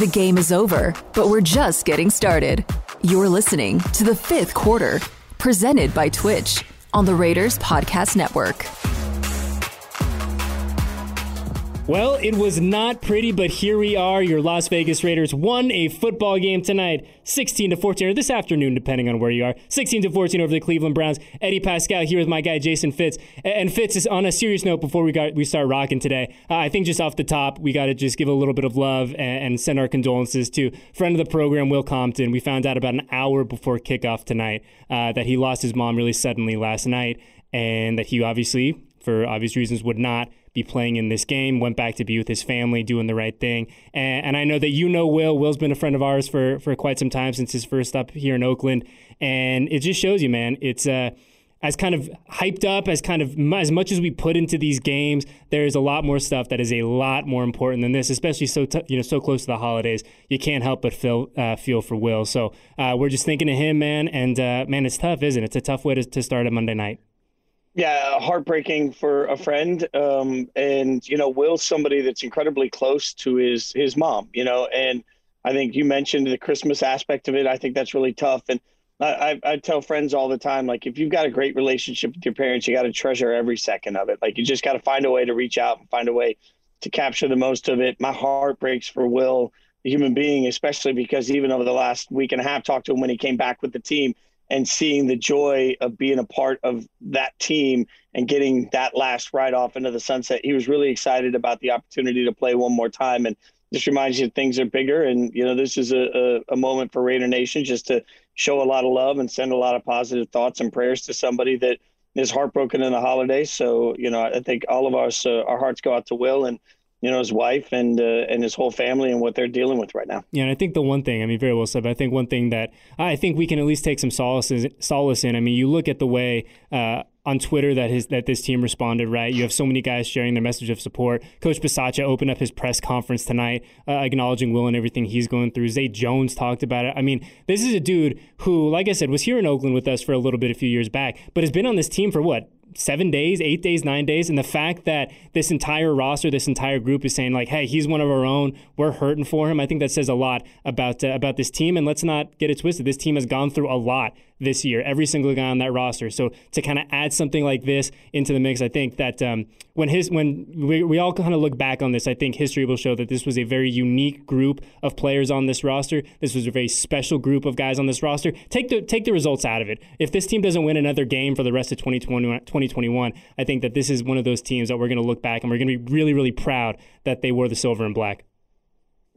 The game is over, but we're just getting started. You're listening to the fifth quarter, presented by Twitch on the Raiders Podcast Network. Well, it was not pretty, but here we are. Your Las Vegas Raiders won a football game tonight, 16 to 14, or this afternoon, depending on where you are. 16 to 14 over the Cleveland Browns. Eddie Paskal here with my guy Jason Fitz. And Fitz is on a serious note before we got we start rocking today. Uh, I think just off the top, we got to just give a little bit of love and, and send our condolences to friend of the program, Will Compton. We found out about an hour before kickoff tonight uh, that he lost his mom really suddenly last night, and that he obviously, for obvious reasons, would not be playing in this game. Went back to be with his family, doing the right thing. And, and, I know that you know Will. Will's been a friend of ours for for quite some time since his first up here in Oakland, and it just shows you, man. It's uh, as kind of hyped up as kind of as much as we put into these games. There is a lot more stuff that is a lot more important than this, especially so t- you know so close to the holidays. You can't help but feel uh, feel for Will. So uh, we're just thinking of him, man. And uh, man, it's tough, isn't it? It's a tough way to, to start a Monday night. Yeah, heartbreaking for a friend. Um, and you know, Will's somebody that's incredibly close to his his mom. You know, and I think you mentioned the Christmas aspect of it. I think that's really tough. And I, I, I tell friends all the time, like if you've got a great relationship with your parents, you got to treasure every second of it. Like you just got to find a way to reach out and find a way to capture the most of it. My heart breaks for Will, the human being, especially because even over the last week and a half, talked to him when he came back with the team and seeing the joy of being a part of that team and getting that last ride off into the sunset. He was really excited about the opportunity to play one more time and just reminds you that things are bigger. And, you know, this is a, a, a, moment for Raider Nation just to show a lot of love and send a lot of positive thoughts and prayers to somebody that is heartbroken in the holidays. So, you know, I think all of us, uh, our hearts go out to Will and, you know his wife and uh, and his whole family and what they're dealing with right now. Yeah, and I think the one thing, I mean, very well said. But I think one thing that I think we can at least take some solace solace in. I mean, you look at the way. Uh, on Twitter that his that this team responded right. You have so many guys sharing their message of support. Coach Bisaccia opened up his press conference tonight, uh, acknowledging Will and everything he's going through. Zay Jones talked about it. I mean, this is a dude who, like I said, was here in Oakland with us for a little bit a few years back, but has been on this team for what seven days, eight days, nine days. And the fact that this entire roster, this entire group is saying like, "Hey, he's one of our own. We're hurting for him." I think that says a lot about uh, about this team. And let's not get it twisted. This team has gone through a lot this year, every single guy on that roster. So to kind of add something like this into the mix, I think that um, when his when we, we all kind of look back on this, I think history will show that this was a very unique group of players on this roster. This was a very special group of guys on this roster. Take the take the results out of it. If this team doesn't win another game for the rest of 2020, 2021, I think that this is one of those teams that we're going to look back and we're going to be really really proud that they wore the silver and black.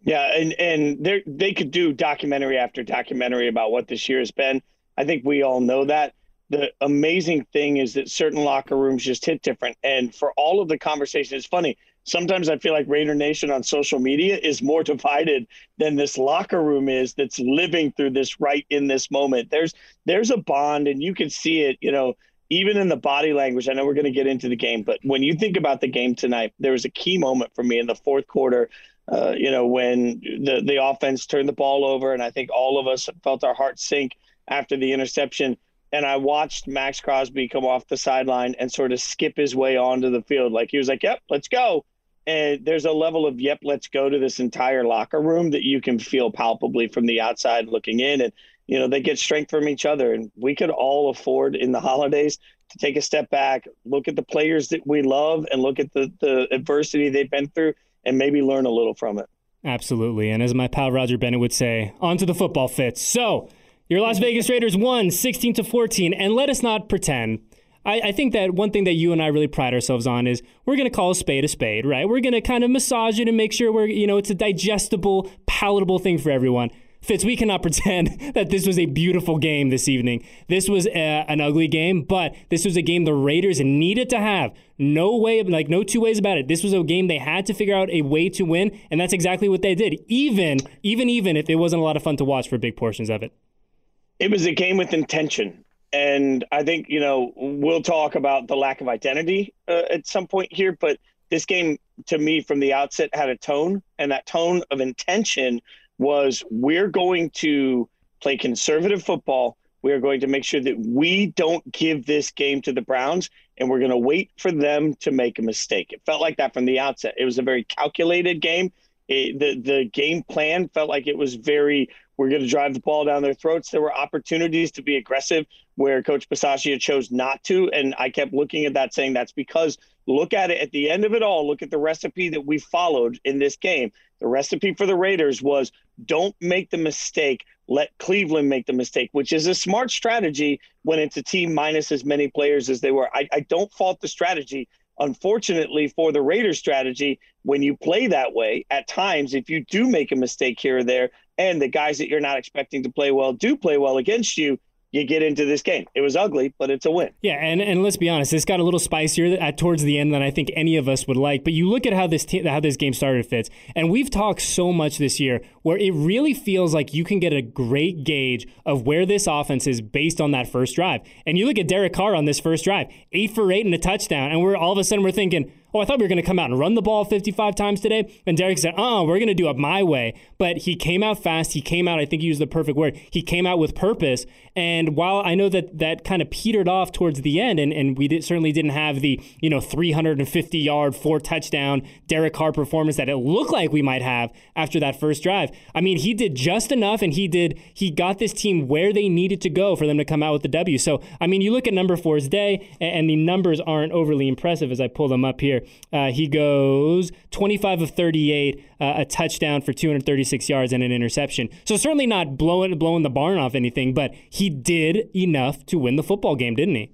Yeah, and and they they could do documentary after documentary about what this year has been. I think we all know that. The amazing thing is that certain locker rooms just hit different. And for all of the conversation, it's funny. Sometimes I feel like Raider Nation on social media is more divided than this locker room is that's living through this right in this moment. There's there's a bond and you can see it, you know, even in the body language. I know we're going to get into the game, but when you think about the game tonight, there was a key moment for me in the fourth quarter uh, you know, when the the offense turned the ball over, and I think all of us felt our hearts sink after the interception. And I watched Maxx Crosby come off the sideline and sort of skip his way onto the field. Like he was like, yep, let's go. And there's a level of, yep, let's go to this entire locker room that you can feel palpably from the outside looking in. And, you know, they get strength from each other. And we could all afford in the holidays to take a step back, look at the players that we love and look at the, the adversity they've been through and maybe learn a little from it. Absolutely. And as my pal Roger Bennett would say, on to the football Fitz. So, your Las Vegas Raiders won 16 to 14, and let us not pretend. I, I, think that one thing that you and I really pride ourselves on is we're going to call a spade a spade, right? We're going to kind of massage it and make sure we're, you know, it's a digestible, palatable thing for everyone. Fitz, we cannot pretend that this was a beautiful game this evening. This was a, an ugly game, but this was a game the Raiders needed to have. No way, like no two ways about it. This was a game they had to figure out a way to win, and that's exactly what they did. Even, even, even if it wasn't a lot of fun to watch for big portions of it it was a game with intention. And I think, you know, we'll talk about the lack of identity uh, at some point here, but this game to me from the outset had a tone, and that tone of intention was we're going to play conservative football. We are going to make sure that we don't give this game to the Browns, and we're going to wait for them to make a mistake. It felt like that from the outset. It was a very calculated game. It, the the game plan felt like it was very we're going to drive the ball down their throats. There were opportunities to be aggressive where Coach Bisaccia chose not to, and I kept looking at that, saying that's because look at it at the end of it all. Look at the recipe that we followed in this game. The recipe for the Raiders was don't make the mistake. Let Cleveland make the mistake, which is a smart strategy when it's a team minus as many players as they were. I, I don't fault the strategy. Unfortunately, for the Raiders strategy, when you play that way, at times, if you do make a mistake here or there, and the guys that you're not expecting to play well do play well against you, you get into this game. It was ugly, but it's a win. Yeah, and, and let's be honest, this got a little spicier at, towards the end than I think any of us would like. But you look at how this te- how this game started, Fitz, and we've talked so much this year where it really feels like you can get a great gauge of where this offense is based on that first drive. And you look at Derek Carr on this first drive, eight for eight and a touchdown, and we're all of a sudden we're thinking oh, I thought we were going to come out and run the ball 55 times today. And Derek said, oh, we're going to do it my way. But he came out fast. He came out, I think he used the perfect word. He came out with purpose. And while I know that that kind of petered off towards the end, and, and we did, certainly didn't have the, you know, 350 yard, four touchdown Derek Carr performance that it looked like we might have after that first drive. I mean, he did just enough and he did, he got this team where they needed to go for them to come out with the W. So, I mean, you look at number four's day, and the numbers aren't overly impressive as I pull them up here. Uh, he goes 25 of 38, uh, a touchdown for 236 yards and an interception. So certainly not blowing blowing the barn off anything, but he did enough to win the football game, didn't he?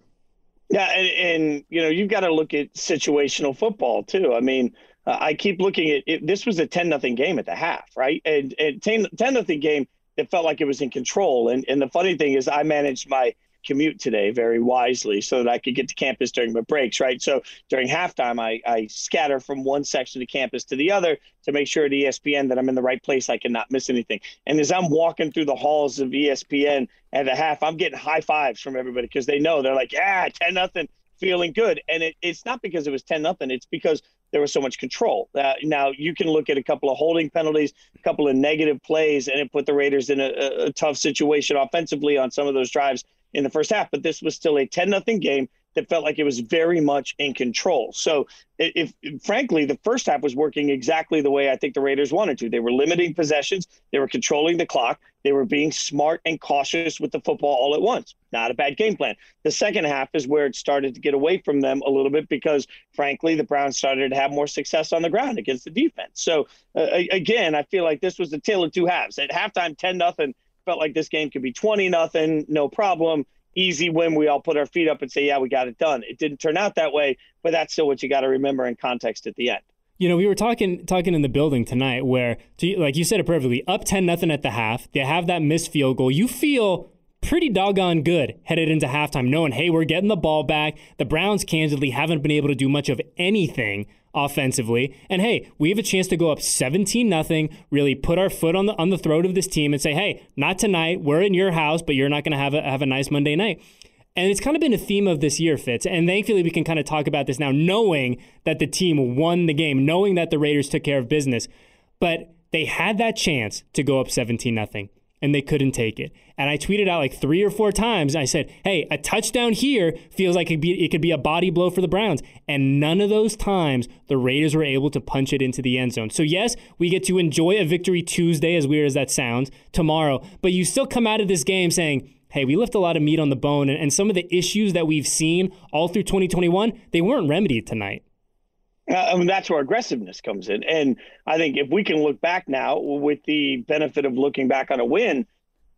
Yeah, and, and you know you've got to look at situational football too. I mean, uh, I keep looking at it. This was a 10 nothing game at the half, right? And, and 10 nothing game. It felt like it was in control. And and the funny thing is, I managed my commute today very wisely so that I could get to campus during my breaks, right? So during halftime, I, I scatter from one section of campus to the other to make sure at ESPN that I'm in the right place. I cannot miss anything. And as I'm walking through the halls of ESPN at the half, I'm getting high fives from everybody because they know they're like, yeah, 10 nothing, feeling good. And it, it's not because it was 10 nothing, it's because there was so much control. Uh, now you can look at a couple of holding penalties, a couple of negative plays, and it put the Raiders in a, a, a tough situation offensively on some of those drives in the first half, but this was still a 10 nothing game that felt like it was very much in control. So, if, if, frankly, the first half was working exactly the way I think the Raiders wanted to, they were limiting possessions, they were controlling the clock, they were being smart and cautious with the football all at once. Not a bad game plan. The second half is where it started to get away from them a little bit because, frankly, the Browns started to have more success on the ground against the defense. So, uh, again, I feel like this was the tale of two halves. At halftime, 10 nothing felt like this game could be 20 nothing, no problem. Easy win. We all put our feet up and say, yeah, we got it done. It didn't turn out that way, but that's still what you got to remember in context at the end. You know, we were talking talking in the building tonight where, like you said it perfectly, up 10 nothing at the half. They have that missed field goal. You feel pretty doggone good headed into halftime, knowing, hey, we're getting the ball back. The Browns, candidly, haven't been able to do much of anything offensively. And hey, we have a chance to go up 17 nothing, really put our foot on the on the throat of this team and say, "Hey, not tonight. We're in your house, but you're not going to have a have a nice Monday night." And it's kind of been a theme of this year, Fitz. And thankfully, we can kind of talk about this now, knowing that the team won the game, knowing that the Raiders took care of business. But they had that chance to go up 17 nothing and they couldn't take it. And I tweeted out like three or four times. I said, "Hey, a touchdown here feels like it could, be, it could be a body blow for the Browns." And none of those times the Raiders were able to punch it into the end zone. So yes, we get to enjoy a victory Tuesday, as weird as that sounds, tomorrow. But you still come out of this game saying, "Hey, we left a lot of meat on the bone," and, and some of the issues that we've seen all through 2021, they weren't remedied tonight. Uh, I mean, that's where aggressiveness comes in. And I think if we can look back now with the benefit of looking back on a win,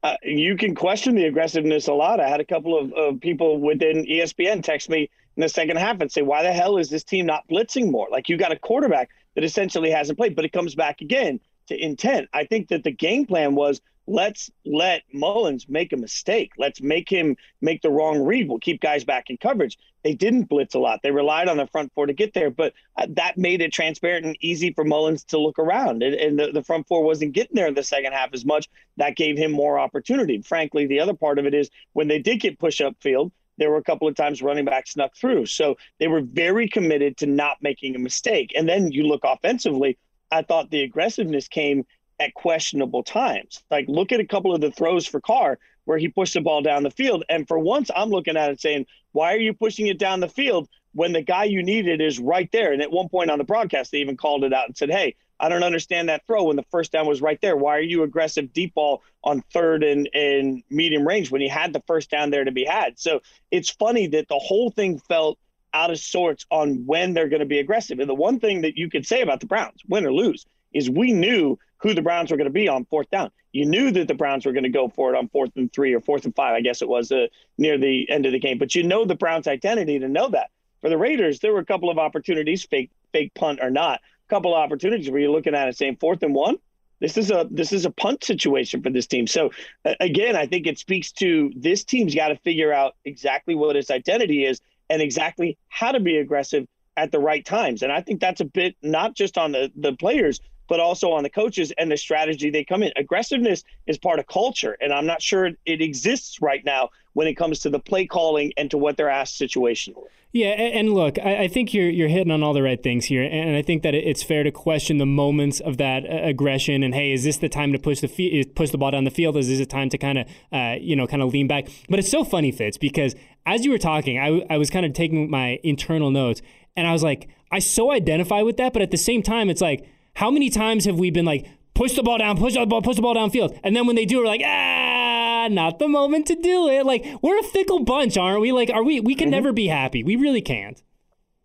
uh, you can question the aggressiveness a lot. I had a couple of, of people within ESPN text me in the second half and say, why the hell is this team not blitzing more? Like you got a quarterback that essentially hasn't played, but it comes back again to intent. I think that the game plan was let's let Mullens make a mistake. Let's make him make the wrong read. We'll keep guys back in coverage. They didn't blitz a lot. They relied on the front four to get there, but uh, that made it transparent and easy for Mullens to look around. And, and the, the front four wasn't getting there in the second half as much. That gave him more opportunity. Frankly, the other part of it is when they did get push up field, there were a couple of times running back snuck through. So they were very committed to not making a mistake. And then you look offensively, I thought the aggressiveness came at questionable times. Like look at a couple of the throws for Carr where he pushed the ball down the field. And for once, I'm looking at it saying, why are you pushing it down the field when the guy you needed is right there? And at one point on the broadcast, they even called it out and said, hey, I don't understand that throw when the first down was right there. Why are you aggressive deep ball on third and, and medium range when you had the first down there to be had? So it's funny that the whole thing felt out of sorts on when they're going to be aggressive. And the one thing that you could say about the Browns, win or lose, is we knew who the Browns were going to be on fourth down. You knew that the Browns were going to go for it on fourth and three or fourth and five, I guess it was uh, near the end of the game. But you know the Browns' identity to know that. For the Raiders, there were a couple of opportunities, fake fake punt or not, a couple of opportunities where you're looking at it saying fourth and one. This is a this is a punt situation for this team. So again, I think it speaks to this team's got to figure out exactly what its identity is and exactly how to be aggressive at the right times. And I think that's a bit not just on the the players, but also on the coaches and the strategy they come in. Aggressiveness is part of culture, and I'm not sure it exists right now when it comes to the play calling and to what they're asked situationally. Yeah, and look, I think you're you're hitting on all the right things here, and I think that it's fair to question the moments of that uh, aggression. And hey, is this the time to push the push the ball down the field? Is this a time to kind of uh, you know kind of lean back? But it's so funny, Fitz, because as you were talking, I I was kind of taking my internal notes, and I was like, I so identify with that, but at the same time, it's like how many times have we been like, push the ball down, push the ball, push the ball downfield, and then when they do, we're like, ah, not the moment to do it. Like we're a fickle bunch, aren't we? Like, are we? We can mm-hmm. never be happy. We really can't.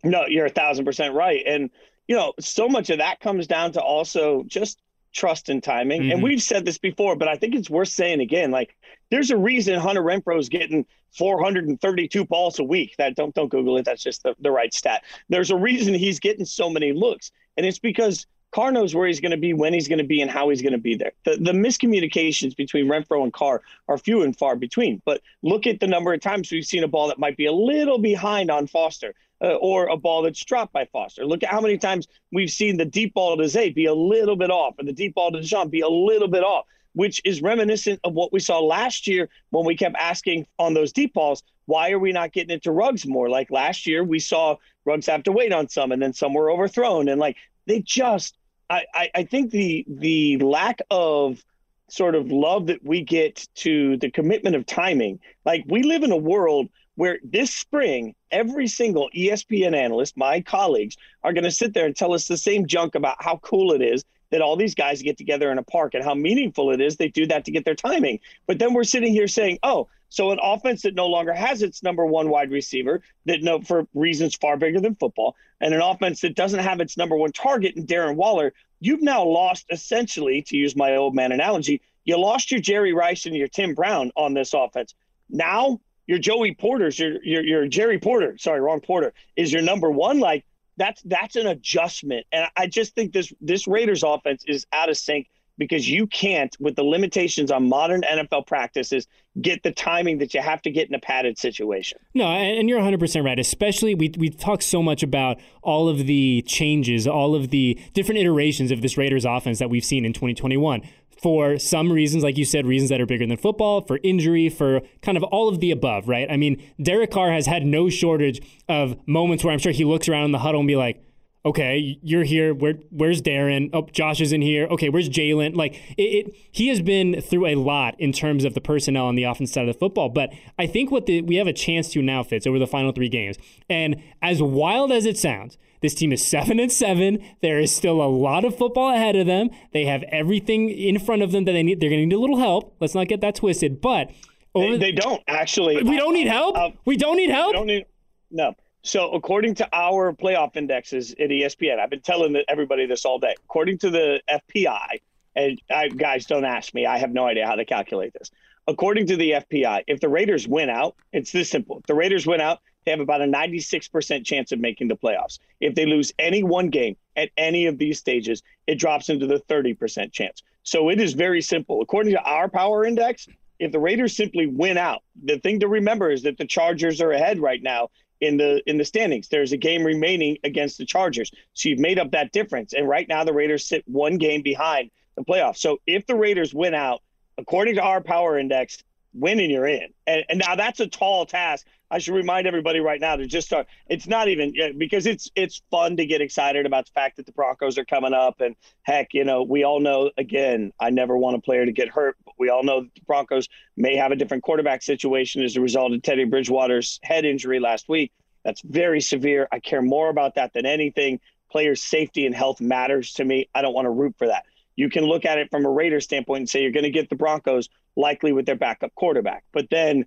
No, you're a thousand percent right, and you know, so much of that comes down to also just trust and timing. Mm-hmm. And we've said this before, but I think it's worth saying again. Like, there's a reason Hunter Renfrow's getting 432 balls a week. That don't don't Google it. That's just the, the right stat. There's a reason he's getting so many looks, and it's because Carr knows where he's going to be, when he's going to be, and how he's going to be there. The, the miscommunications between Renfrow and Carr are few and far between. But look at the number of times we've seen a ball that might be a little behind on Foster uh, or a ball that's dropped by Foster. Look at how many times we've seen the deep ball to Zay be a little bit off, or the deep ball to DeSean be a little bit off, which is reminiscent of what we saw last year when we kept asking on those deep balls, why are we not getting into Ruggs more? Like last year, we saw Ruggs have to wait on some, and then some were overthrown, and like they just I, I, I think the the lack of sort of love that we get to the commitment of timing, like we live in a world where this spring, every single ESPN analyst, my colleagues, are going to sit there and tell us the same junk about how cool it is that all these guys get together in a park and how meaningful it is they do that to get their timing. But then we're sitting here saying, oh, so an offense that no longer has its number one wide receiver, that no for reasons far bigger than football, and an offense that doesn't have its number one target in Darren Waller, you've now lost essentially, to use my old man analogy, you lost your Jerry Rice and your Tim Brown on this offense. Now your Joey Porter's your your, your Jerry Porter, sorry, wrong Porter, is your number one. Like that's that's an adjustment. And I just think this this Raiders offense is out of sync because you can't, with the limitations on modern NFL practices, get the timing that you have to get in a padded situation. No, and you're 100% right. Especially, we, we talk so much about all of the changes, all of the different iterations of this Raiders offense that we've seen in 2021 for some reasons, like you said, reasons that are bigger than football, for injury, for kind of all of the above, right? I mean, Derek Carr has had no shortage of moments where I'm sure he looks around in the huddle and be like, okay, you're here. Where, where's Darren? Oh, Josh is in here. Okay, where's Jalen? Like it, it, he has been through a lot in terms of the personnel on the offense side of the football. But I think what the, we have a chance to now Fitz over the final three games. And as wild as it sounds, this team is seven and seven. There is still a lot of football ahead of them. They have everything in front of them that they need. They're going to need a little help. Let's not get that twisted. But they, they, don't actually. We don't need help. Uh, we don't need help. We Don't need, no. So, according to our playoff indexes at ESPN, I've been telling everybody this all day. According to the FPI, and I, guys, don't ask me. I have no idea how to calculate this. According to the FPI, if the Raiders win out, it's this simple. If the Raiders win out, they have about a 96% chance of making the playoffs. If they lose any one game at any of these stages, it drops into the 30% chance. So it is very simple. According to our power index, if the Raiders simply win out, the thing to remember is that the Chargers are ahead right now in the in the standings. There's a game remaining against the Chargers. So you've made up that difference. And right now the Raiders sit one game behind the playoffs. So if the Raiders win out, according to our power index, winning you're in. And, and now that's a tall task. I should remind everybody right now to just start. It's not even because it's it's fun to get excited about the fact that the Broncos are coming up, and heck, you know, we all know. Again, I never want a player to get hurt, but we all know the Broncos may have a different quarterback situation as a result of Teddy Bridgewater's head injury last week. That's very severe. I care more about that than anything. players' safety and health matters to me. I don't want to root for that. You can look at it from a Raider standpoint and say you're going to get the Broncos likely with their backup quarterback, but then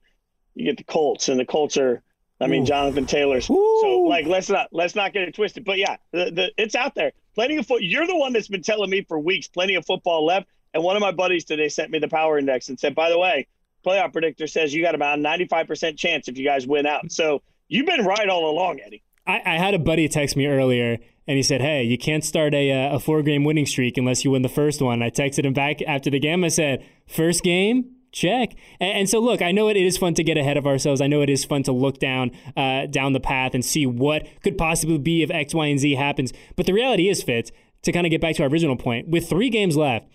you get the Colts, and the Colts are. I mean, Ooh. Jonathan Taylor's. Ooh. So, like, let's not let's not get it twisted. But yeah, the, the it's out there. Plenty of foot. You're the one that's been telling me for weeks. Plenty of football left. And one of my buddies today sent me the power index and said, by the way, playoff predictor says you got about a 95% chance if you guys win out. So you've been right all along, Eddie. I, I had a buddy text me earlier and he said, "Hey, you can't start a uh, a four game winning streak unless you win the first one." I texted him back after the game. I said, first game." Check. And, and so, look, I know it, it is fun to get ahead of ourselves. I know it is fun to look down uh, down the path and see what could possibly be if X, Y, and Z happens. But the reality is, Fitz, to kind of get back to our original point, with three games left,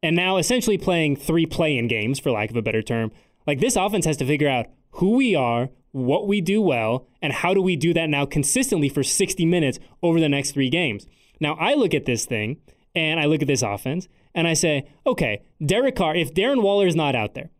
and now essentially playing three play-in games, for lack of a better term, like this offense has to figure out who we are, what we do well, and how do we do that now consistently for 60 minutes over the next three games. Now, I look at this thing and I look at this offense and I say, okay, Derek Carr, if Darren Waller is not out there,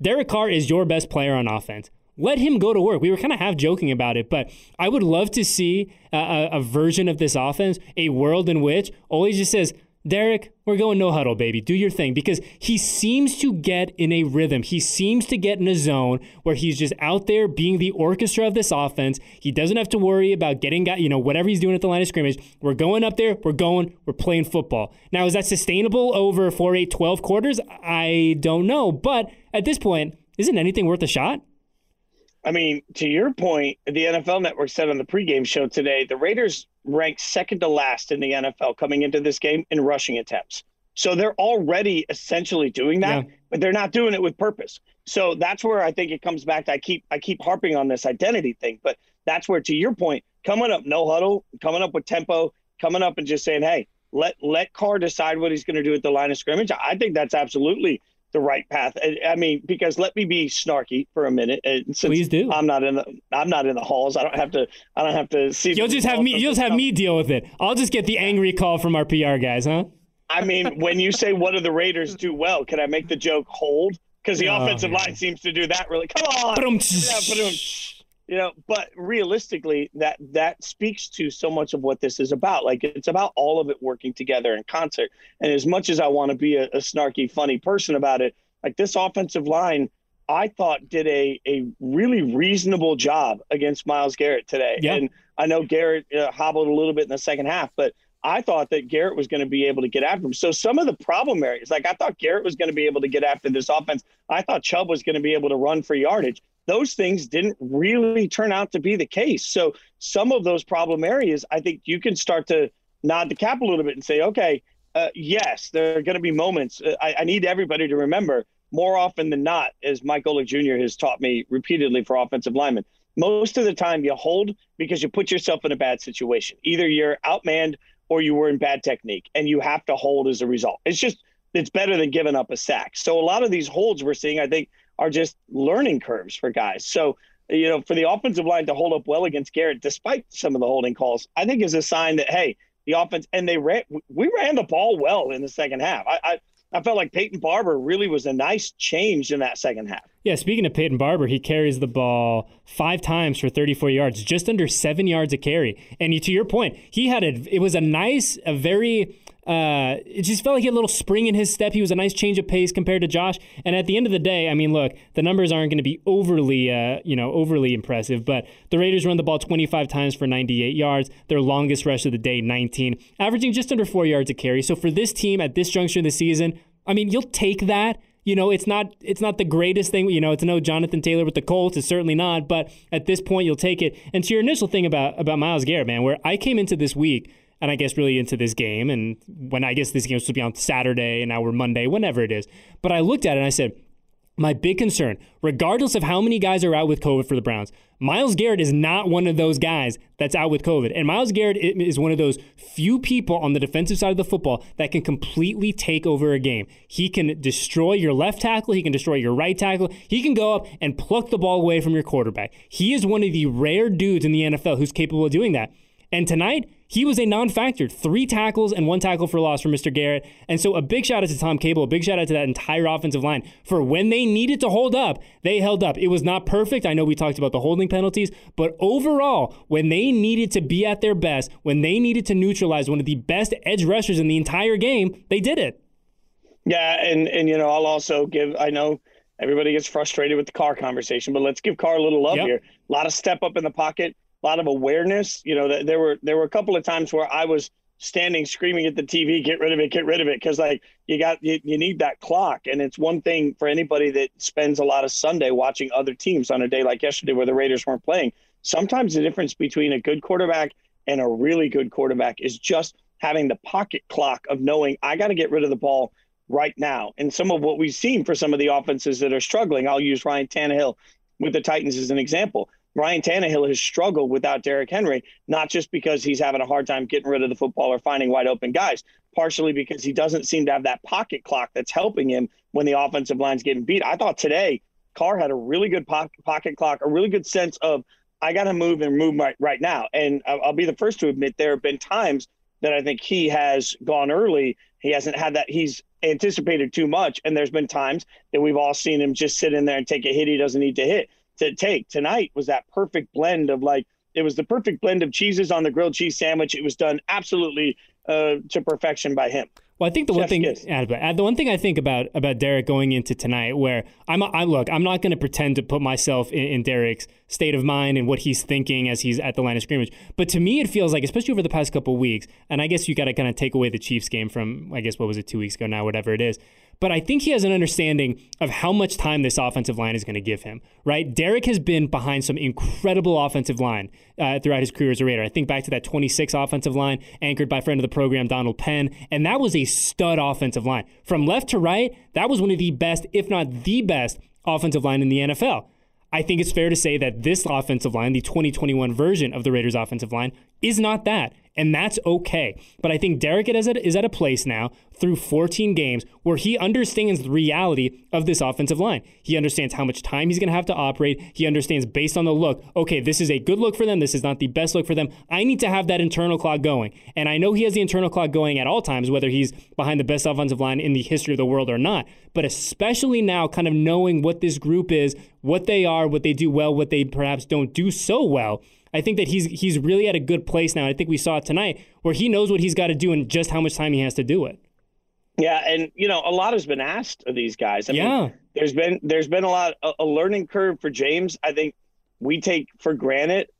Derek Carr is your best player on offense. Let him go to work. We were kind of half joking about it, but I would love to see a, a, version of this offense, a world in which Ole just says, Derek, we're going no huddle, baby. Do your thing because he seems to get in a rhythm. He seems to get in a zone where he's just out there being the orchestra of this offense. He doesn't have to worry about getting, you know, whatever he's doing at the line of scrimmage. We're going up there, we're going, we're playing football. Now, is that sustainable over 4, 8, 12 quarters? I don't know. But at this point, isn't anything worth a shot? I mean, to your point, the NFL Network said on the pregame show today, the Raiders ranked second to last in the NFL coming into this game in rushing attempts. So they're already essentially doing that, yeah. but they're not doing it with purpose. So that's where I think it comes back to I keep I keep harping on this identity thing, but that's where to your point, coming up no huddle, coming up with tempo, coming up and just saying, "Hey, let let Carr decide what he's going to do at the line of scrimmage." I think that's absolutely the right path. I, mean, because let me be snarky for a minute. Please do. I'm not in the I'm not in the halls. I don't have to. I don't have to see. You'll just have me. You'll just have me deal with it. I'll just get the angry call from our PR guys, huh? I mean, when you say what do the Raiders do well, can I make the joke hold? Because the oh, offensive line seems to do that really. Come on. Yeah, you know but realistically that that speaks to so much of what this is about like it's about all of it working together in concert and as much as i want to be a, a snarky funny person about it like this offensive line i thought did a a really reasonable job against myles garrett today yeah. and i know garrett uh, hobbled a little bit in the second half but I thought that Garrett was going to be able to get after him. So some of the problem areas, like I thought Garrett was going to be able to get after this offense. I thought Chubb was going to be able to run for yardage those things didn't really turn out to be the case. So some of those problem areas, I think you can start to nod the cap a little bit and say, okay, uh, yes, there are going to be moments. Uh, I, I, need everybody to remember more often than not, as Mike Golic Jr. has taught me repeatedly for offensive linemen, most of the time you hold because you put yourself in a bad situation. Either you're outmanned or you were in bad technique and you have to hold as a result. It's just, it's better than giving up a sack. So a lot of these holds we're seeing, I think, are just learning curves for guys. So, you know, for the offensive line to hold up well against Garrett, despite some of the holding calls, I think is a sign that, hey, the offense, and they ran, we ran the ball well in the second half. I, I, I felt like Peyton Barber really was a nice change in that second half. Yeah, speaking of Peyton Barber, he carries the ball five times for 34 yards, just under seven yards a carry. And to your point, he had a, it was a nice, a very, uh, it just felt like he had a little spring in his step. He was a nice change of pace compared to Josh. And at the end of the day, I mean, look, the numbers aren't going to be overly, uh, you know, overly impressive. But the Raiders run the ball 25 times for 98 yards. Their longest rush of the day, 19, averaging just under four yards a carry. So for this team at this juncture of the season, I mean, you'll take that. You know, it's not it's not the greatest thing. You know, it's no Jonathan Taylor with the Colts. It's certainly not. But at this point, you'll take it. And to your initial thing about about Myles Garrett, man, where I came into this week and I guess really into this game. And when I guess this game was to be on Saturday and now we're Monday, whenever it is. But I looked at it and I said, my big concern, regardless of how many guys are out with COVID for the Browns, Myles Garrett is not one of those guys that's out with COVID. And Myles Garrett is one of those few people on the defensive side of the football that can completely take over a game. He can destroy your left tackle, he can destroy your right tackle, he can go up and pluck the ball away from your quarterback. He is one of the rare dudes in the NFL who's capable of doing that. And tonight, he was a non-factor. Three tackles and one tackle for loss for Mr. Garrett. And so a big shout out to Tom Cable, a big shout out to that entire offensive line for when they needed to hold up, they held up. It was not perfect. I know we talked about the holding penalties, but overall, when they needed to be at their best, when they needed to neutralize one of the best edge rushers in the entire game, they did it. Yeah, and and you know, I'll also give I know everybody gets frustrated with the Carr conversation, but let's give Carr a little love yep. here. A lot of step up in the pocket a lot of awareness. You know, that there were there were a couple of times where I was standing screaming at the TV, get rid of it, get rid of it, because like you got you, you need that clock. And it's one thing for anybody that spends a lot of Sunday watching other teams on a day like yesterday where the Raiders weren't playing. Sometimes the difference between a good quarterback and a really good quarterback is just having the pocket clock of knowing I got to get rid of the ball right now. And some of what we've seen for some of the offenses that are struggling, I'll use Ryan Tannehill with the Titans as an example. Ryan Tannehill has struggled without Derrick Henry, not just because he's having a hard time getting rid of the football or finding wide open guys, partially because he doesn't seem to have that pocket clock that's helping him when the offensive line's getting beat. I thought today Carr had a really good pocket clock, a really good sense of I got to move and move right, right now. And I'll be the first to admit there have been times that I think he has gone early. He hasn't had that. He's anticipated too much. And there's been times that we've all seen him just sit in there and take a hit he doesn't need to hit to take. Tonight was that perfect blend of like it was the perfect blend of cheeses on the grilled cheese sandwich. It was done absolutely uh, to perfection by him. Well, I think the Chef one thing, the one thing I think about about Derek going into tonight, where I'm, I look, I'm not going to pretend to put myself in, in, Derek's state of mind and what he's thinking as he's at the line of scrimmage. But to me, it feels like, especially over the past couple weeks, and I guess you got to kind of take away the Chiefs game from, I guess what was it, two weeks ago now, whatever it is but I think he has an understanding of how much time this offensive line is going to give him, right? Derek has been behind some incredible offensive line uh, throughout his career as a Raider. I think back to that 26 offensive line anchored by friend of the program, Donald Penn, and that was a stud offensive line. From left to right, that was one of the best, if not the best, offensive line in the NFL. I think it's fair to say that this offensive line, the 2021 version of the Raiders' offensive line, is not that and that's okay. But I think Derek is at, a place now through 14 games where he understands the reality of this offensive line. He understands how much time he's going to have to operate. He understands based on the look, okay, this is a good look for them. This is not the best look for them. I need to have that internal clock going. And I know he has the internal clock going at all times, whether he's behind the best offensive line in the history of the world or not. But especially now, kind of knowing what this group is, what they are, what they do well, what they perhaps don't do so well I think that he's he's really at a good place now. I think we saw it tonight where he knows what he's got to do and just how much time he has to do it. Yeah, and you know, a lot has been asked of these guys. I yeah, mean, there's been there's been a lot a, a learning curve for James. I think we take for granted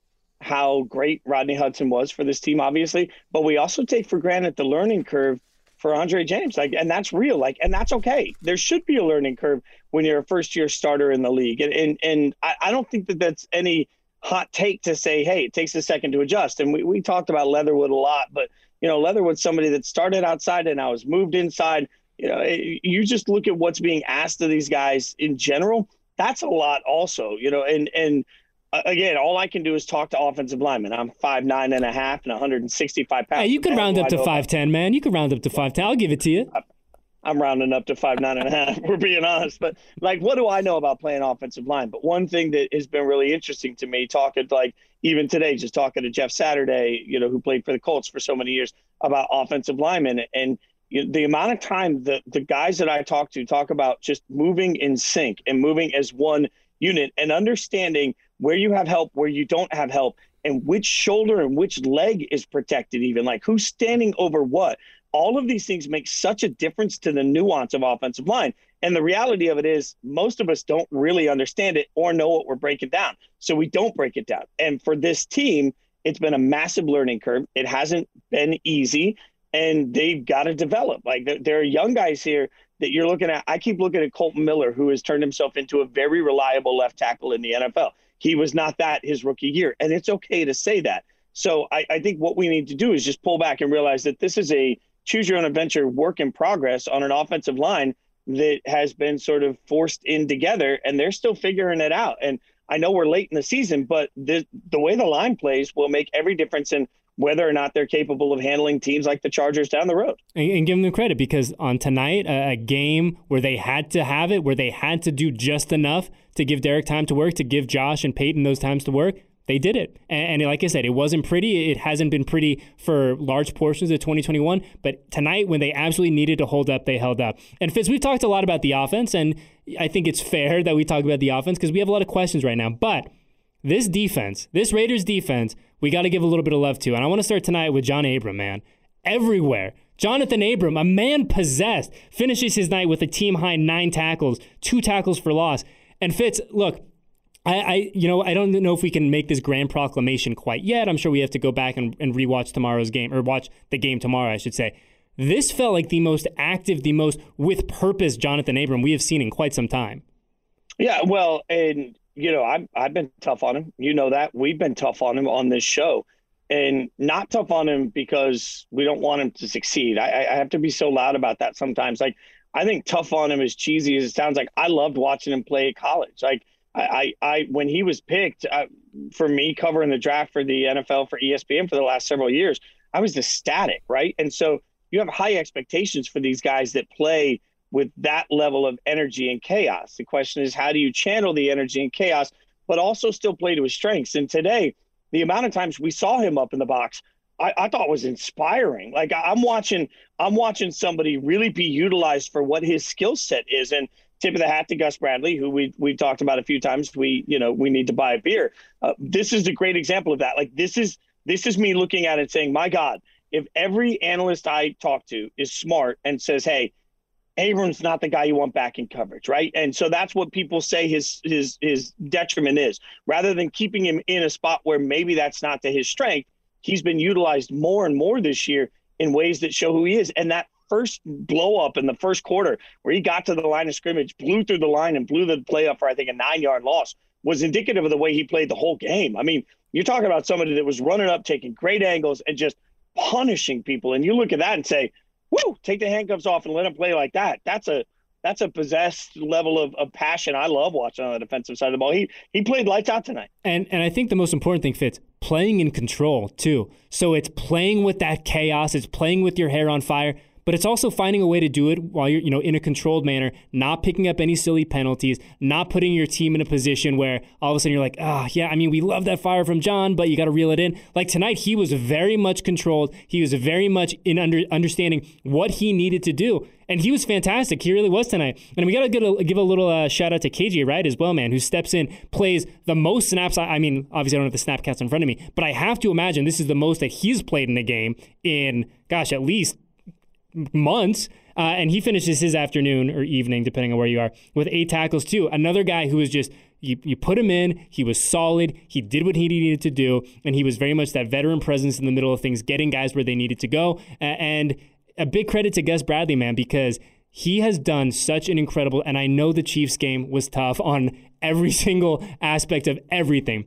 how great Rodney Hudson was for this team, obviously, but we also take for granted the learning curve for Andre James. Like, and that's real. Like, and that's okay. There should be a learning curve when you're a first year starter in the league, and and, and I, I don't think that that's any hot take to say, hey, it takes a second to adjust. And we, we talked about Leatherwood a lot, but you know, Leatherwood's somebody that started outside and now has moved inside. You know, it, you just look at what's being asked of these guys in general. That's a lot, also. You know, and and uh, again, all I can do is talk to offensive linemen. I'm five nine and a half and 165 pounds. Hey, you can round up to five ten, man. You can round up to five ten. I'll give it to you. I'm rounding up to five nine and a half. We're being honest, but like, what do I know about playing offensive line? But one thing that has been really interesting to me, talking like even today, just talking to Jeff Saturday, you know, who played for the Colts for so many years about offensive linemen and you know, the amount of time the the guys that I talk to talk about just moving in sync and moving as one unit and understanding where you have help, where you don't have help, and which shoulder and which leg is protected, even like who's standing over what all of these things make such a difference to the nuance of offensive line. And the reality of it is, most of us don't really understand it or know what we're breaking down. So we don't break it down. And for this team, it's been a massive learning curve. It hasn't been easy, and they've got to develop. Like there are young guys here that you're looking at. I keep looking at Kolton Miller, who has turned himself into a very reliable left tackle in the NFL. He was not that his rookie year, and it's okay to say that. So I, I think what we need to do is just pull back and realize that this is a choose your own adventure work in progress on an offensive line that has been sort of forced in together and they're still figuring it out. And I know we're late in the season, but the, the way the line plays will make every difference in whether or not they're capable of handling teams like the Chargers down the road. And, and give them credit because on tonight, a, a, game where they had to have it, where they had to do just enough to give Derek time to work, to give Josh and Peyton those times to work, they did it. And, and, like I said, it wasn't pretty. It hasn't been pretty for large portions of 2021. But tonight, when they absolutely needed to hold up, they held up. And Fitz, we've talked a lot about the offense, and I think it's fair that we talk about the offense because we have a lot of questions right now. But this defense, this Raiders defense, we got to give a little bit of love to. And I want to start tonight with John Abram, man. Everywhere. Jonathan Abram, a man possessed, finishes his night with a team high nine tackles, two tackles for loss. And Fitz, look, I, I, you know, I don't know if we can make this grand proclamation quite yet. I'm sure we have to go back and, and rewatch tomorrow's game or watch the game tomorrow, I should say. This felt like the most active, the most with purpose Jonathan Abram we have seen in quite some time. Yeah, well, and you know, I've I've been tough on him. You know that we've been tough on him on this show, and not tough on him because we don't want him to succeed. I, I have to be so loud about that sometimes. Like I think tough on him, is cheesy as it sounds, like I loved watching him play at college. Like I, I, I when he was picked uh, for me covering the draft for the NFL for ESPN for the last several years, I was ecstatic, right? And so you have high expectations for these guys that play with that level of energy and chaos. The question is, how do you channel the energy and chaos, but also still play to his strengths? And today, the amount of times we saw him up in the box, I, I thought was inspiring. Like I'm watching, I'm watching somebody really be utilized for what his skill set is. And tip of the hat to Gus Bradley, who we we've talked about a few times. We you know we need to buy a beer. Uh, this is a great example of that. Like this is this is me looking at it saying, my God, if every analyst I talk to is smart and says, hey. Abram's not the guy you want back in coverage, right? And so that's what people say his his his detriment is. Rather than keeping him in a spot where maybe that's not to his strength, he's been utilized more and more this year in ways that show who he is. And that first blow up in the first quarter where he got to the line of scrimmage, blew through the line, and blew the play up for I think a nine yard loss was indicative of the way he played the whole game. I mean, you're talking about somebody that was running up, taking great angles, and just punishing people. And you look at that and say, "Whoa, take the handcuffs off and let him play like that." That's a that's a possessed level of, of passion I love watching on the defensive side of the ball. He he played lights out tonight. And and I think the most important thing Fitz playing in control too. So it's playing with that chaos, it's playing with your hair on fire but it's also finding a way to do it while you're, you know, in a controlled manner, not picking up any silly penalties, not putting your team in a position where all of a sudden you're like, ah, oh, yeah, I mean, we love that fire from John, but you got to reel it in. Like tonight, he was very much controlled. He was very much in under understanding what he needed to do. And he was fantastic. He really was tonight. And we got to give a little uh, shout out to KJ Wright as well, man, who steps in, plays the most snaps. I, I mean, obviously, I don't have the snap counts in front of me, but I have to imagine this is the most that he's played in a game in, gosh, at least months. Uh, and he finishes his afternoon or evening, depending on where you are, with eight tackles too. Another guy who was just you, you put him in, he was solid, he did what he needed to do, and he was very much that veteran presence in the middle of things, getting guys where they needed to go. And a big credit to Gus Bradley, man, because he has done such an incredible, and I know the Chiefs game was tough on every single aspect of everything.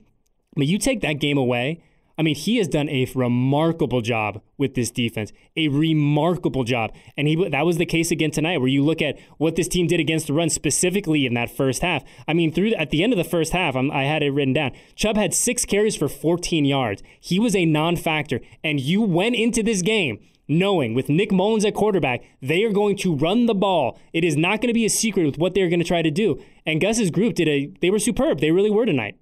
But you take that game away, I mean, he has done a remarkable job with this defense, a remarkable job. And he that was the case again tonight, where you look at what this team did against the run specifically in that first half. I mean, through at the end of the first half, I'm, i had it written down. Chubb had six carries for 14 yards. He was a non-factor, and you went into this game knowing with Nick Mullens at quarterback, they are going to run the ball. It is not going to be a secret with what they're going to try to do. And Gus's group did a they were superb. They really were tonight.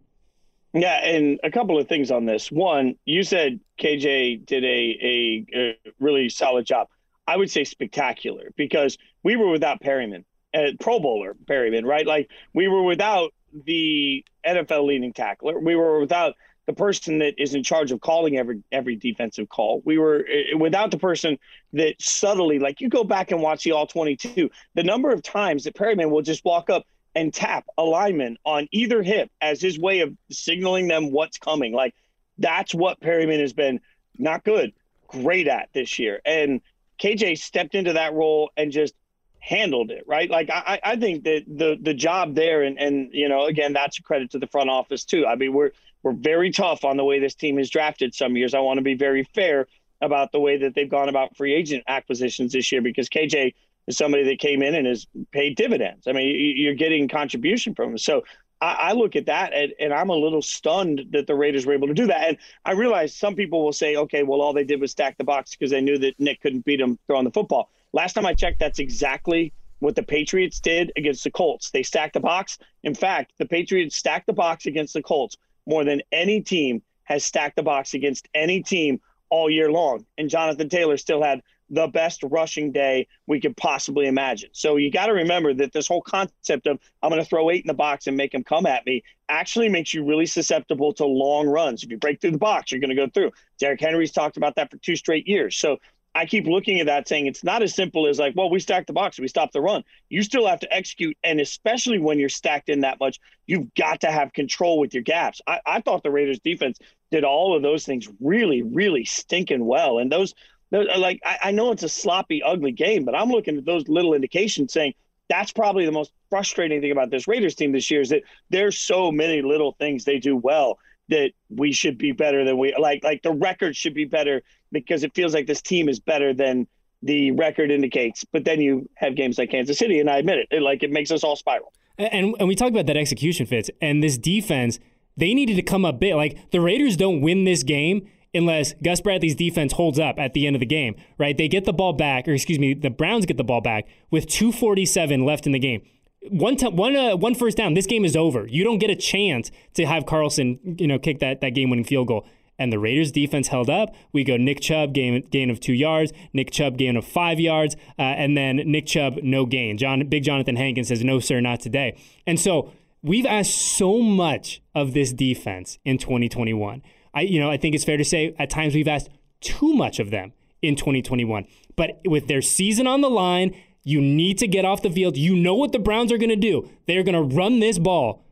Yeah, and a couple of things on this. One, you said KJ did a, a, a really solid job. I would say spectacular because we were without Perryman, uh, Pro Bowler Perryman, right? Like we were without the NFL leading tackler. We were without the person that is in charge of calling every every defensive call. We were uh, without the person that subtly, like you go back and watch the all 22, the number of times that Perryman will just walk up and tap a lineman on either hip as his way of signaling them what's coming. Like that's what Perryman has been not good, great at this year. And KJ stepped into that role and just handled it, right? Like I, I think that the the job there and and you know, again, that's a credit to the front office too. I mean, we're we're very tough on the way this team is drafted some years. I want to be very fair about the way that they've gone about free agent acquisitions this year because KJ is somebody that came in and has paid dividends. I mean, you're getting contribution from him. So I, look at that and, and, I'm a little stunned that the Raiders were able to do that. And I realize some people will say, okay, well, all they did was stack the box because they knew that Nick couldn't beat them throwing the football. Last time I checked, that's exactly what the Patriots did against the Colts. They stacked the box. In fact, the Patriots stacked the box against the Colts more than any team has stacked the box against any team all year long. And Jonathan Taylor still had the best rushing day we could possibly imagine. So you got to remember that this whole concept of I'm going to throw eight in the box and make him come at me actually makes you really susceptible to long runs. If you break through the box, you're going to go through. Derrick Henry's talked about that for two straight years. So I keep looking at that saying it's not as simple as like, well, we stacked the box, we stopped the run. You still have to execute. And especially when you're stacked in that much, you've got to have control with your gaps. I, I thought the Raiders defense did all of those things really, really stinking well. And those like I, I know it's a sloppy, ugly game, but I'm looking at those little indications saying that's probably the most frustrating thing about this Raiders team this year is that there's so many little things they do well that we should be better than we like like the record should be better because it feels like this team is better than the record indicates. But then you have games like Kansas City, and I admit it, it like it makes us all spiral. And and we talk about that execution Fitz and this defense. They needed to come up big. Like the Raiders don't win this game unless Gus Bradley's defense holds up at the end of the game, right? They get the ball back, or excuse me, the Browns get the ball back with 247 left in the game. One t- one uh, one first down. This game is over. You don't get a chance to have Carlson, you know, kick that that game winning field goal. And the Raiders defense held up. We go Nick Chubb gain gain of two yards, Nick Chubb gain of five yards, uh, and then Nick Chubb no gain. John Big Johnathan Hankins says no sir, not today. And so we've asked so much of this defense in 2021. I, you know, I think it's fair to say at times we've asked too much of them in 2021. But with their season on the line, you need to get off the field. You know what the Browns are going to do. They're going to run this ball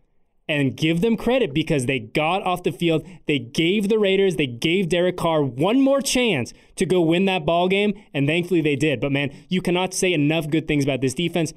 and give them credit because they got off the field. They gave the Raiders, they gave Derek Carr one more chance to go win that ball game, and thankfully they did. But man, you cannot say enough good things about this defense.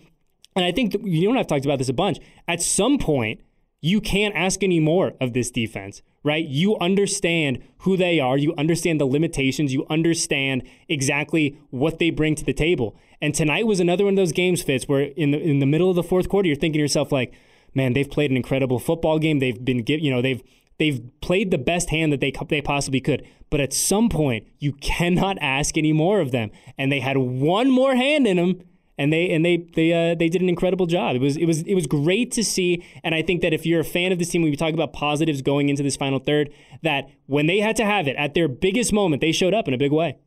And I think you don't have talked about this a bunch. At some point, you can't ask any more of this defense right? You understand who they are, you understand the limitations, you understand exactly what they bring to the table. And tonight was another one of those games, Fitz, where in the in the middle of the fourth quarter, you're thinking to yourself like, man, they've played an incredible football game. They've been, you know, they've they've played the best hand that they they possibly could. But at some point, you cannot ask any more of them. And they had one more hand in them and they and they they uh, they did an incredible job. It was it was it was great to see, and I think that if you're a fan of this team, we talk about positives going into this final third. That when they had to have it at their biggest moment, they showed up in a big way.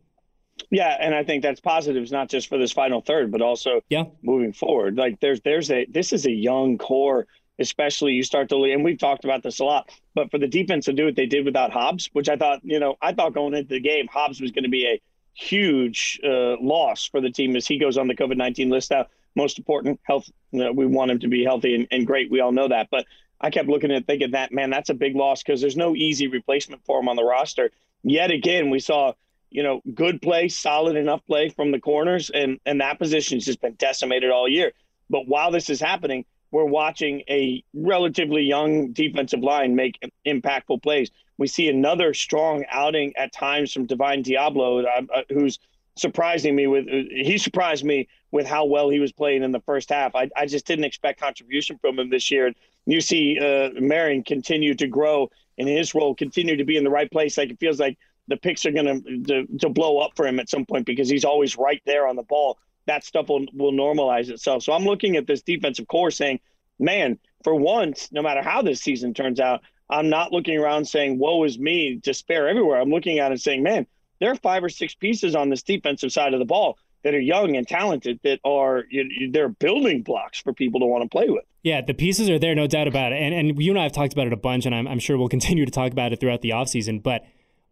Yeah, and I think that's positives not just for this final third, but also yeah moving forward. Like there's there's a this is a young core, especially you start to and we've talked about this a lot. But for the defense to do what they did without Hobbs, which I thought you know I thought going into the game Hobbs was going to be a huge uh, loss for the team as he goes on the COVID 19 list. Now, most important, health. We want him to be healthy and, and, great. We all know that. But I kept looking at thinking that, man, that's a big loss because there's no easy replacement for him on the roster. Yet again, we saw, you know, good play, solid enough play from the corners, and, and that position's just been decimated all year. But while this is happening, we're watching a relatively young defensive line make impactful plays. We see another strong outing at times from Divine Deablo, uh, uh, who's surprising me with. He surprised me with how well he was playing in the first half. I, I just didn't expect contribution from him this year. You see uh, Marion continue to grow in his role, continue to be in the right place. Like it feels like the picks are going to to blow up for him at some point because he's always right there on the ball that stuff will, will normalize itself. So I'm looking at this defensive core saying, man, for once, no matter how this season turns out, I'm not looking around saying, woe is me, despair everywhere. I'm looking at it saying, man, there are five or six pieces on this defensive side of the ball that are young and talented that are you, they're building blocks for people to want to play with. Yeah, the pieces are there, no doubt about it. And and you and I have talked about it a bunch, and I'm, I'm sure we'll continue to talk about it throughout the offseason. But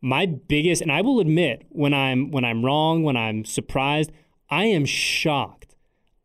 my biggest, and I will admit when I'm when I'm wrong, when I'm surprised, I am shocked.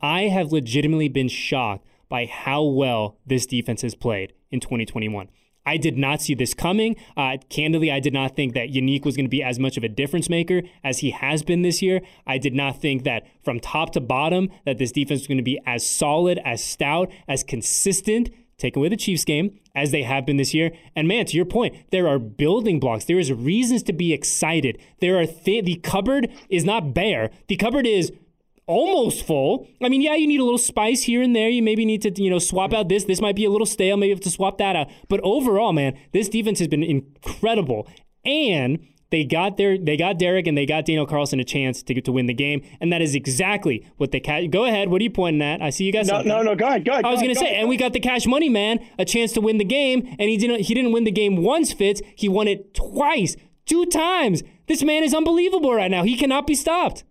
I have legitimately been shocked by how well this defense has played in 2021. I did not see this coming. Uh, candidly, I did not think that Yannick was going to be as much of a difference maker as he has been this year. I did not think that from top to bottom that this defense was going to be as solid, as stout, as consistent take away the Chiefs game as they have been this year. And man, to your point, there are building blocks. There is reasons to be excited. There are th- the cupboard is not bare. The cupboard is almost full. I mean, yeah, you need a little spice here and there. You maybe need to, you know, swap out this. This might be a little stale. Maybe you have to swap that out. But overall, man, this defense has been incredible. And They got their they got Derek and they got Daniel Carlson a chance to to win the game, and that is exactly what the cash. Go ahead. What are you pointing at? I see you guys. No, no, no. Go ahead. Go ahead. I was going to say, and we got the cash money man a chance to win the game, and he didn't. He didn't win the game once. Fitz. He won it twice, two times. This man is unbelievable right now. He cannot be stopped.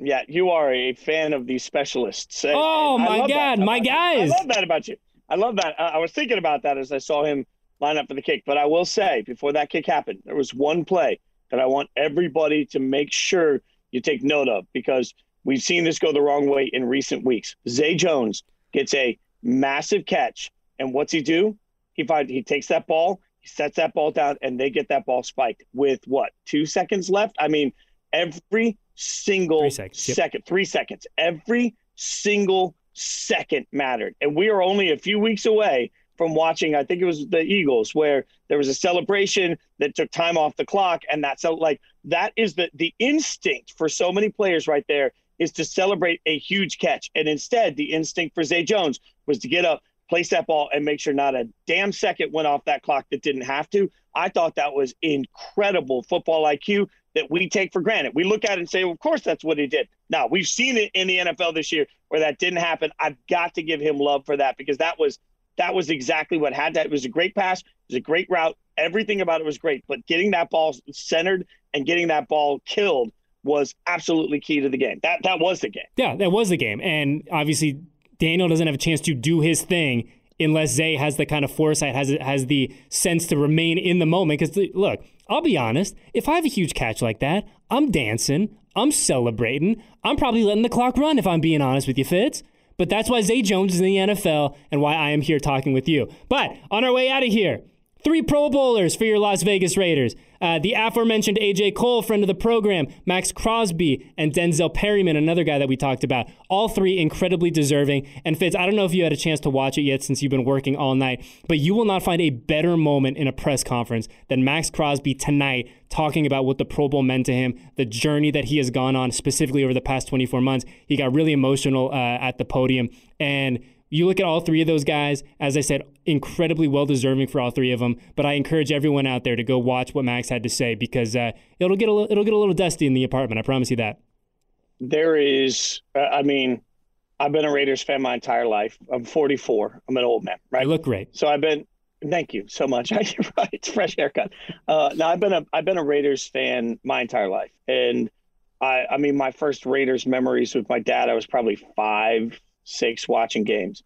Yeah, you are a fan of these specialists. And, oh and my God, my guys! I love that about you. I love that. I, I was thinking about that as I saw him line up for the kick. But I will say, before that kick happened, there was one play that I want everybody to make sure you take note of because we've seen this go the wrong way in recent weeks. Zay Jones gets a massive catch, and what's he do? He finds he takes that ball, he sets that ball down, and they get that ball spiked with what two seconds left. I mean, every single three seconds, yep. second, three seconds, every single second mattered, and we are only a few weeks away from watching, I think it was the Eagles, where there was a celebration that took time off the clock. And that's like, that is the, the instinct for so many players right there is to celebrate a huge catch. And instead, the instinct for Zay Jones was to get up, place that ball, and make sure not a damn second went off that clock that didn't have to. I thought that was incredible football IQ that we take for granted. We look at it and say, well, of course, that's what he did. Now, we've seen it in the NFL this year where that didn't happen. I've got to give him love for that because that was that was exactly what had that. It was a great pass. It was a great route. Everything about it was great. But getting that ball centered and getting that ball killed was absolutely key to the game. That that was the game. Yeah, that was the game. And obviously, Daniel doesn't have a chance to do his thing unless Zay has the kind of foresight, has has the sense to remain in the moment. Because look, I'll be honest. If I have a huge catch like that, I'm dancing. I'm celebrating. I'm probably letting the clock run. If I'm being honest with you, Fitz. But that's why Zay Jones is in the NFL and why I am here talking with you. But on our way out of here, three Pro Bowlers for your Las Vegas Raiders. Uh, the aforementioned AJ Cole, friend of the program, Maxx Crosby, and Denzel Perryman, another guy that we talked about. All three incredibly deserving. And Fitz, I don't know if you had a chance to watch it yet since you've been working all night, but you will not find a better moment in a press conference than Maxx Crosby tonight talking about what the Pro Bowl meant to him, the journey that he has gone on specifically over the past 24 months. He got really emotional uh, at the podium. And you look at all three of those guys, as I said, incredibly well deserving for all three of them. But I encourage everyone out there to go watch what Maxx had to say because uh, it'll get a it'll get a little dusty in the apartment. I promise you that. There is, uh, I mean, I've been a Raiders fan my entire life. I'm 44. I'm an old man, right? You look great. So I've been. Thank you so much. it's fresh haircut. Uh, now I've been a I've been a Raiders fan my entire life, and I I mean my first Raiders memories with my dad. I was probably five, six watching games.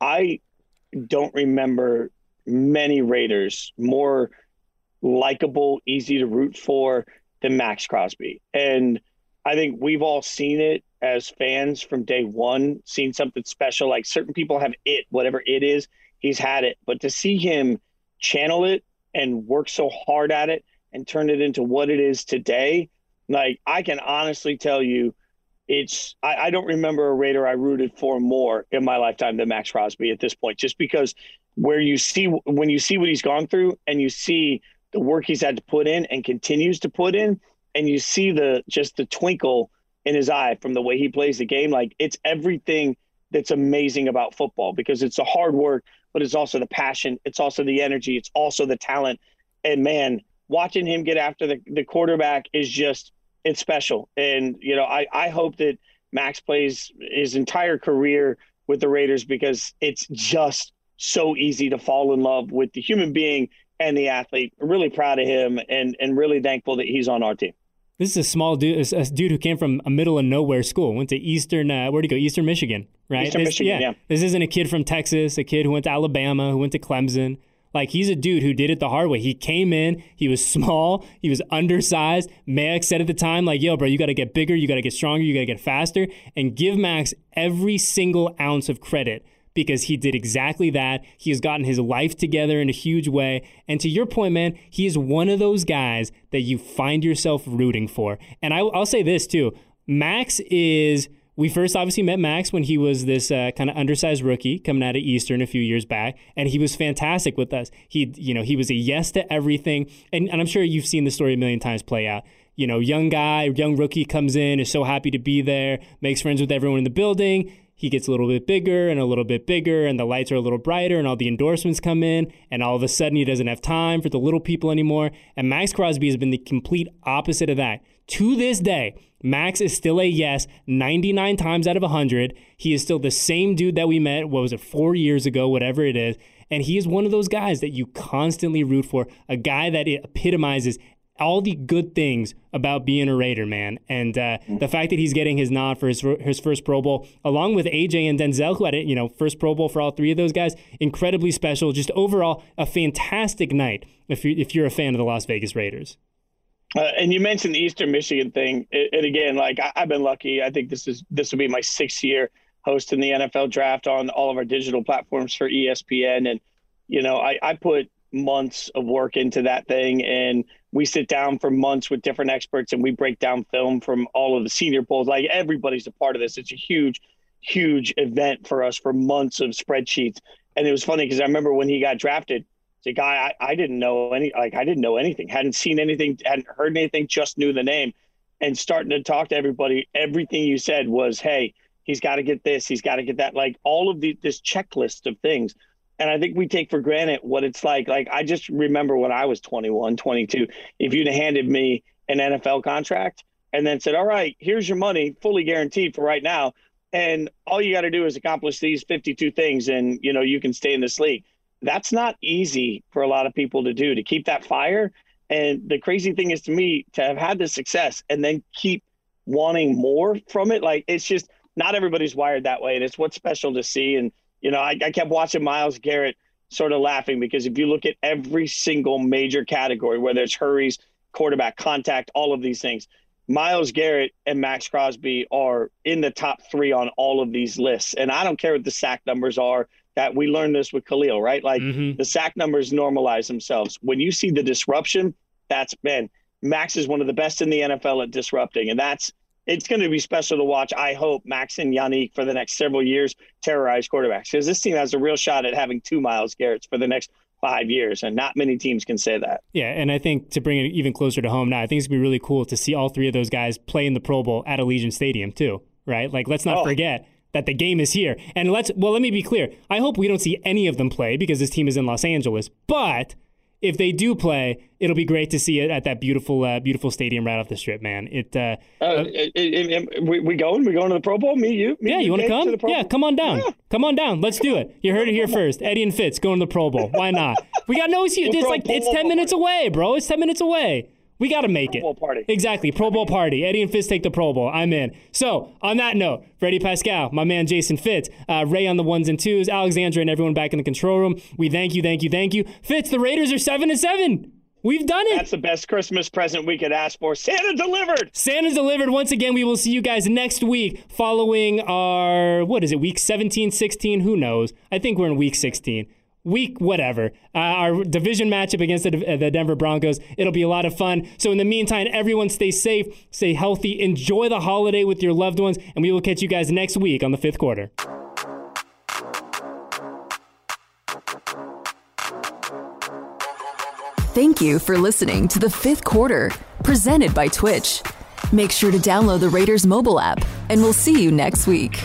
I don't remember many Raiders more likable, easy to root for than Maxx Crosby. And I think we've all seen it as fans from day one, seen something special. Like certain people have it, whatever it is, he's had it. But to see him channel it and work so hard at it and turn it into what it is today, like I can honestly tell you it's I, I, don't remember a Raider I rooted for more in my lifetime than Maxx Crosby at this point, just because where you see when you see what he's gone through and you see the work he's had to put in and continues to put in, and you see the just the twinkle in his eye from the way he plays the game, like it's everything that's amazing about football because it's the hard work, but it's also the passion, it's also the energy, it's also the talent. And man, watching him get after the, the quarterback is just it's special. And, you know, I, I hope that Maxx plays his entire career with the Raiders because it's just so easy to fall in love with the human being and the athlete. Really proud of him and, and really thankful that he's on our team. This is a small dude, a dude who came from a middle of nowhere school, went to Eastern, uh, where'd he go? Eastern Michigan, right? Eastern this, Michigan, yeah. yeah. This isn't a kid from Texas, a kid who went to Alabama, who went to Clemson. Like he's a dude who did it the hard way. He came in, he was small, he was undersized. Max said at the time, like, yo, bro, you got to get bigger, you got to get stronger, you got to get faster, and give Maxx every single ounce of credit because he did exactly that. He has gotten his life together in a huge way. And to your point, man, he is one of those guys that you find yourself rooting for. And I, will say this too Maxx is we first obviously met Maxx when he was this uh, kind of undersized rookie coming out of Eastern a few years back, and he was fantastic with us. He, you know, he was a yes to everything, and, and I'm sure you've seen the story a million times play out. You know, young guy, young rookie comes in, is so happy to be there, makes friends with everyone in the building. he gets a little bit bigger and a little bit bigger, and the lights are a little brighter, and all the endorsements come in, and all of a sudden he doesn't have time for the little people anymore. And Maxx Crosby has been the complete opposite of that. To this day, Maxx is still a yes 99 times out of 100. He is still the same dude that we met, what was it, four years ago, whatever it is. And he is one of those guys that you constantly root for, a guy that epitomizes all the good things about being a Raider, man. And uh, the fact that he's getting his nod for his, his first Pro Bowl, along with AJ and Denzel, who had it, you know, first Pro Bowl for all three of those guys, incredibly special. Just overall, a fantastic night if, you, if you're a fan of the Las Vegas Raiders. Uh, and you mentioned the Eastern Michigan thing, and again, like I, have been lucky. I think this is this will be my sixth year hosting the NFL draft on all of our digital platforms for ESPN, and you know, I, I put months of work into that thing, and we sit down for months with different experts, and we break down film from all of the Senior Bowls. Like everybody's a part of this. It's a huge, huge event for us for months of spreadsheets. And it was funny because I remember when he got drafted a guy I, I didn't know any like I didn't know anything, hadn't seen anything, hadn't heard anything, just knew the name. And starting to talk to everybody, everything you said was, hey, he's got to get this, he's got to get that, like all of the this checklist of things. And I think we take for granted what it's like. Like I just remember when I was 21, 22, if you'd handed me an NFL contract and then said, all right, here's your money, fully guaranteed for right now. And all you got to do is accomplish these 52 things and, you know, you can stay in this league that's not easy for a lot of people to do to keep that fire. And the crazy thing is to me to have had this success and then keep wanting more from it. Like it's just not everybody's wired that way. And it's what's special to see. And, you know, I, I kept watching Myles Garrett sort of laughing because if you look at every single major category, whether it's hurries, quarterback contact, all of these things, Myles Garrett and Maxx Crosby are in the top three on all of these lists. And I don't care what the sack numbers are that we learned this with Khalil, right? Like mm-hmm. the sack numbers normalize themselves. When you see the disruption, that's been Maxx is one of the best in the NFL at disrupting, and that's it's going to be special to watch. I hope Maxx and Yannick for the next several years terrorize quarterbacks because this team has a real shot at having two Myles Garrett's for the next five years, and not many teams can say that. Yeah, and I think to bring it even closer to home now, I think it's gonna be really cool to see all three of those guys play in the Pro Bowl at Allegiant Stadium too. Right? Like, let's not oh. forget that the game is here. And let's, well, let me be clear. I hope we don't see any of them play because this team is in Los Angeles. But if they do play, it'll be great to see it at that beautiful, uh, beautiful stadium right off the strip, man. It, uh, uh, uh it, it, it, we, we going? We going to the Pro Bowl? Me, you? Me, yeah, you want to come? Yeah, come on down. Yeah. Come on down. Let's do it. You heard it here first. Eddie and Fitz going to the Pro Bowl. Why not? We got no excuse. It's like it's ten minutes away, bro. It's ten minutes away. We got to make Pro it. Bowl party. Exactly. Pro Bowl party. Eddie and Fitz take the Pro Bowl. I'm in. So, on that note, Freddie Paskal, my man Jason Fitz, uh, Ray on the ones and twos, Alexandra and everyone back in the control room. We thank you, thank you, thank you. Fitz, the Raiders are 7 and 7. We've done it. That's the best Christmas present we could ask for. Santa delivered. Santa delivered. Once again, we will see you guys next week following our, what is it, week 17, 16? Who knows? I think we're in week 16 week whatever. Uh, our division matchup against the, the, denver broncos it'll be a lot of fun. So in the meantime everyone stay safe stay healthy enjoy the holiday with your loved ones and we will catch you guys next week on the fifth quarter. Thank you for listening to the fifth quarter presented by twitch. Make sure to download the raiders mobile app and we'll see you next week